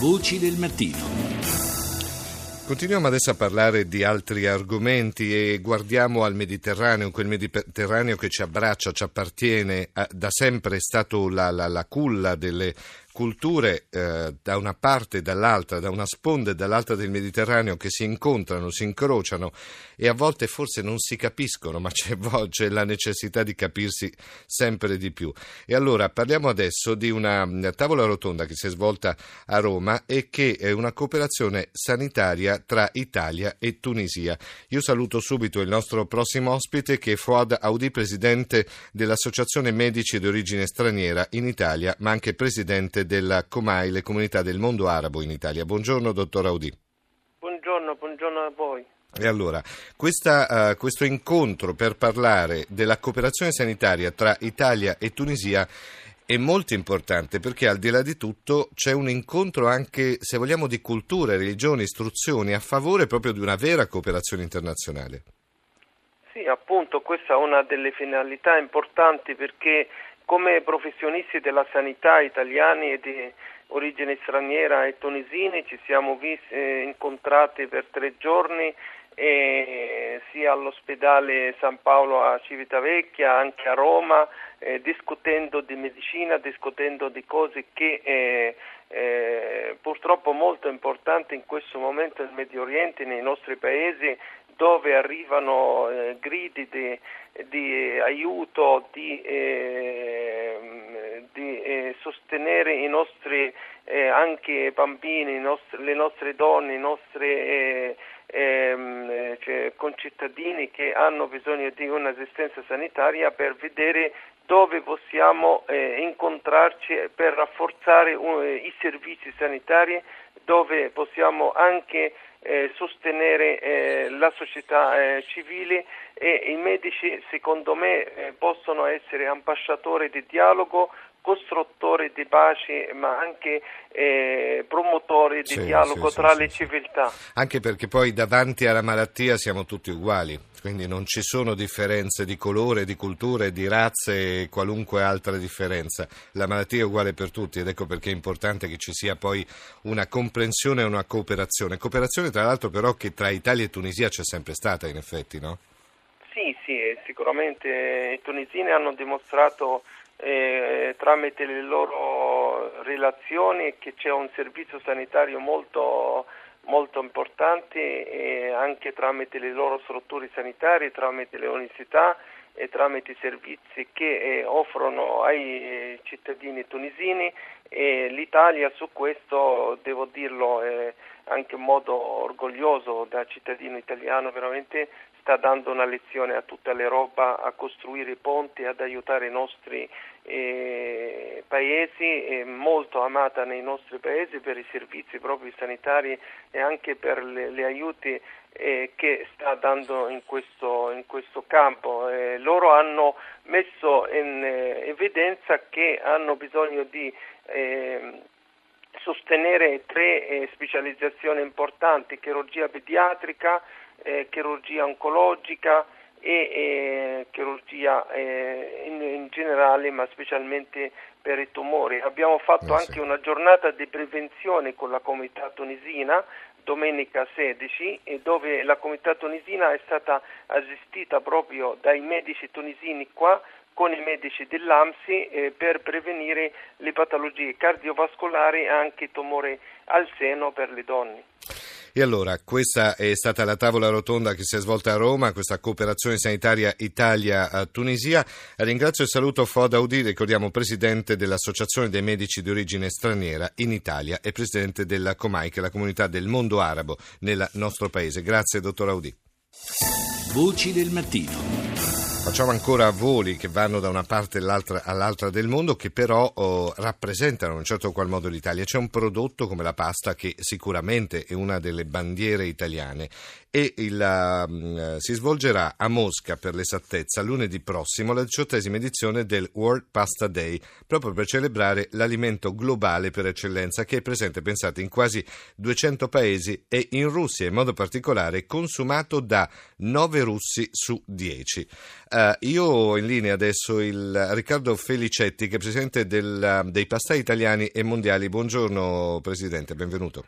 Voci del mattino. Continuiamo adesso a parlare di altri argomenti e guardiamo al Mediterraneo, quel Mediterraneo che ci abbraccia, ci appartiene, da sempre è stato la, la, la culla delle culture eh, da una parte e dall'altra, da una sponda e dall'altra del Mediterraneo che si incontrano, si incrociano e a volte forse non si capiscono, ma c'è, c'è la necessità di capirsi sempre di più. E allora parliamo adesso di una tavola rotonda che si è svolta a Roma e che è una cooperazione sanitaria tra Italia e Tunisia. Io saluto subito il nostro prossimo ospite che è Fuad Audi, presidente dell'Associazione Medici di origine straniera in Italia, ma anche presidente della Comai, le comunità del mondo arabo in Italia. Buongiorno, dottor Audi. Buongiorno, buongiorno a voi. E allora, questa, uh, questo incontro per parlare della cooperazione sanitaria tra Italia e Tunisia è molto importante perché al di là di tutto c'è un incontro anche, se vogliamo, di culture, religioni, istruzioni a favore proprio di una vera cooperazione internazionale. Sì, appunto, questa è una delle finalità importanti perché come professionisti della sanità italiani e di origine straniera e tunisini ci siamo visti, eh, incontrati per tre giorni eh, sia all'ospedale San Paolo a Civitavecchia, anche a Roma, eh, discutendo di medicina, discutendo di cose che eh, eh, purtroppo molto importanti in questo momento nel Medio Oriente, nei nostri paesi, dove arrivano eh, gridi di, di, aiuto, di, eh, di eh, sostenere i nostri eh, anche bambini, nostri, le nostre donne, i nostri eh, ehm, cioè, concittadini che hanno bisogno di un'assistenza sanitaria per vedere dove possiamo eh, incontrarci per rafforzare i servizi sanitari, dove possiamo anche eh, sostenere eh, la società eh, civile e i medici secondo me eh, possono essere ambasciatori di dialogo costruttori di pace ma anche eh, promotori di sì, dialogo sì, tra sì, le civiltà. Anche perché poi davanti alla malattia siamo tutti uguali, quindi non ci sono differenze di colore, di culture, di razze e qualunque altra differenza. La malattia è uguale per tutti ed ecco perché è importante che ci sia poi una comprensione e una cooperazione. Cooperazione tra l'altro però che tra Italia e Tunisia c'è sempre stata in effetti, no? Sì, sì, sicuramente i tunisini hanno dimostrato eh, tramite le loro relazioni che c'è un servizio sanitario molto, molto importante e anche tramite le loro strutture sanitarie, tramite le università e tramite i servizi che eh, offrono ai cittadini tunisini. E l'Italia su questo, devo dirlo eh, anche in modo orgoglioso da cittadino italiano, veramente sta dando una lezione a tutta l'Europa a costruire ponti, ad aiutare i nostri eh, paesi, è molto amata nei nostri paesi per i servizi proprio sanitari e anche per le, le aiuti eh, che sta dando in questo, in questo campo. Eh, loro hanno messo in eh, evidenza che hanno bisogno di ehm, sostenere tre eh, specializzazioni importanti, chirurgia pediatrica, eh, chirurgia oncologica e eh, chirurgia eh, in, in, generale, ma specialmente per i tumori. Abbiamo fatto eh, anche una giornata di prevenzione con la comunità tunisina domenica 16 dove la comunità tunisina è stata assistita proprio dai medici tunisini qua con i medici dell'AMSI eh, per prevenire le patologie cardiovascolari e anche i tumori al seno per le donne. E allora, questa è stata la tavola rotonda che si è svolta a Roma, questa cooperazione sanitaria Italia-Tunisia. Ringrazio e saluto Fod Audi, ricordiamo presidente dell'Associazione dei Medici di origine straniera in Italia e presidente della Comai, che è la comunità del mondo arabo nel nostro paese. Grazie, dottor Audi. Voci del mattino. Facciamo ancora voli che vanno da una parte all'altra, del mondo che però oh, rappresentano in un certo qual modo l'Italia. C'è un prodotto come la pasta che sicuramente è una delle bandiere italiane e il, uh, si svolgerà a Mosca per l'esattezza lunedì prossimo la diciottesima edizione del World Pasta Day proprio per celebrare l'alimento globale per eccellenza che è presente, pensate, in quasi 200 paesi e in Russia in modo particolare consumato da 9 russi su 10. Uh, io ho in linea adesso il Riccardo Felicetti, che è presidente del, dei pastai italiani e mondiali. Buongiorno Presidente, benvenuto.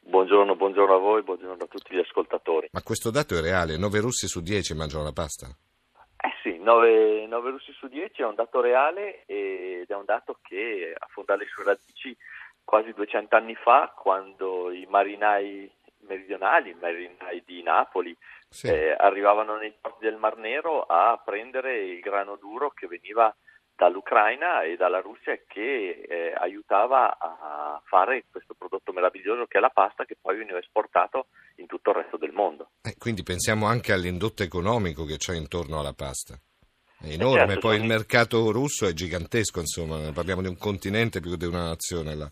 Buongiorno, buongiorno a voi, buongiorno a tutti gli ascoltatori. Ma questo dato è reale? 9 russi su 10 mangiano la pasta? Eh sì, 9, 9 russi su 10 è un dato reale ed è un dato che affonda le sue radici quasi 200 anni fa, quando i marinai meridionali, i marinai di Napoli, sì. eh, arrivavano nei porti del Mar Nero a prendere il grano duro che veniva dall'Ucraina e dalla Russia che eh, aiutava a fare questo prodotto meraviglioso che è la pasta che poi veniva esportato in tutto il resto del mondo. Eh, quindi pensiamo anche all'indotto economico che c'è intorno alla pasta. È enorme, certo, poi il mercato russo è gigantesco, insomma, parliamo di un continente più che di una nazione là.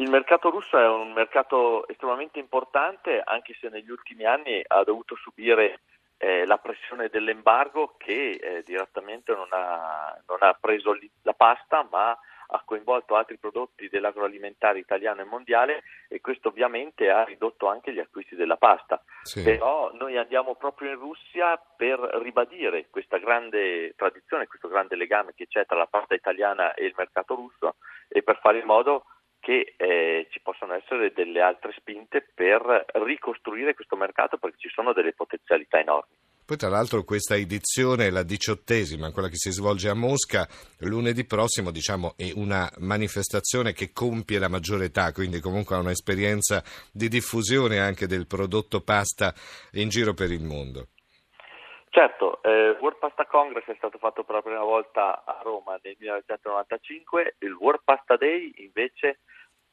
Il mercato russo è un mercato estremamente importante, anche se negli ultimi anni ha dovuto subire eh, la pressione dell'embargo che eh, direttamente non ha, non ha preso la pasta, ma ha coinvolto altri prodotti dell'agroalimentare italiano e mondiale e questo ovviamente ha ridotto anche gli acquisti della pasta. Sì. Però noi andiamo proprio in Russia per ribadire questa grande tradizione, questo grande legame che c'è tra la pasta italiana e il mercato russo e per fare in modo che eh, ci possano essere delle altre spinte per ricostruire questo mercato perché ci sono delle potenzialità enormi. Poi tra l'altro questa edizione è la diciottesima, quella che si svolge a Mosca lunedì prossimo, diciamo, è una manifestazione che compie la maggiore età, quindi comunque ha un'esperienza di diffusione anche del prodotto pasta in giro per il mondo. Certo, eh, World Pasta Congress è stato fatto per la prima volta a Roma nel 1995, il World Pasta Day invece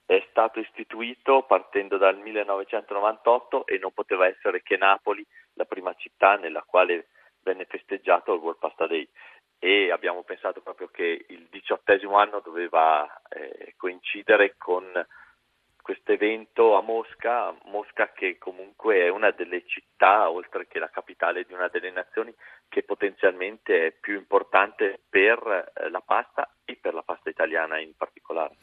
è stato istituito partendo dal 1998 e non poteva essere che Napoli la prima città nella quale venne festeggiato il World Pasta Day. E abbiamo pensato proprio che il diciottesimo anno doveva eh, coincidere con questo evento a Mosca, Mosca che comunque è una delle città, oltre che la capitale di una delle nazioni, che potenzialmente è più importante per eh, la pasta e per la pasta italiana in particolare.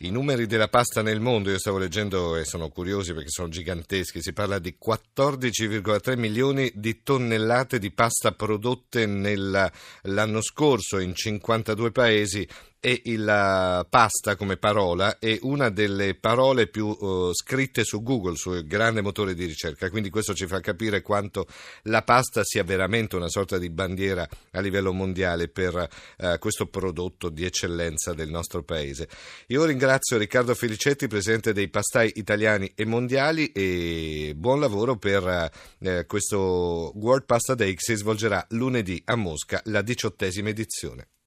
I numeri della pasta nel mondo, io stavo leggendo e sono curiosi perché sono giganteschi, si parla di 14,3 milioni di tonnellate di pasta prodotte nell'anno scorso in 52 paesi e la pasta come parola è una delle parole più uh, scritte su Google, sul grande motore di ricerca, quindi questo ci fa capire quanto la pasta sia veramente una sorta di bandiera a livello mondiale per uh, questo prodotto di eccellenza del nostro paese. Io ringrazio Riccardo Felicetti, presidente dei pastai italiani e mondiali e buon lavoro per uh, questo World Pasta Day che si svolgerà lunedì a Mosca, la diciottesima edizione.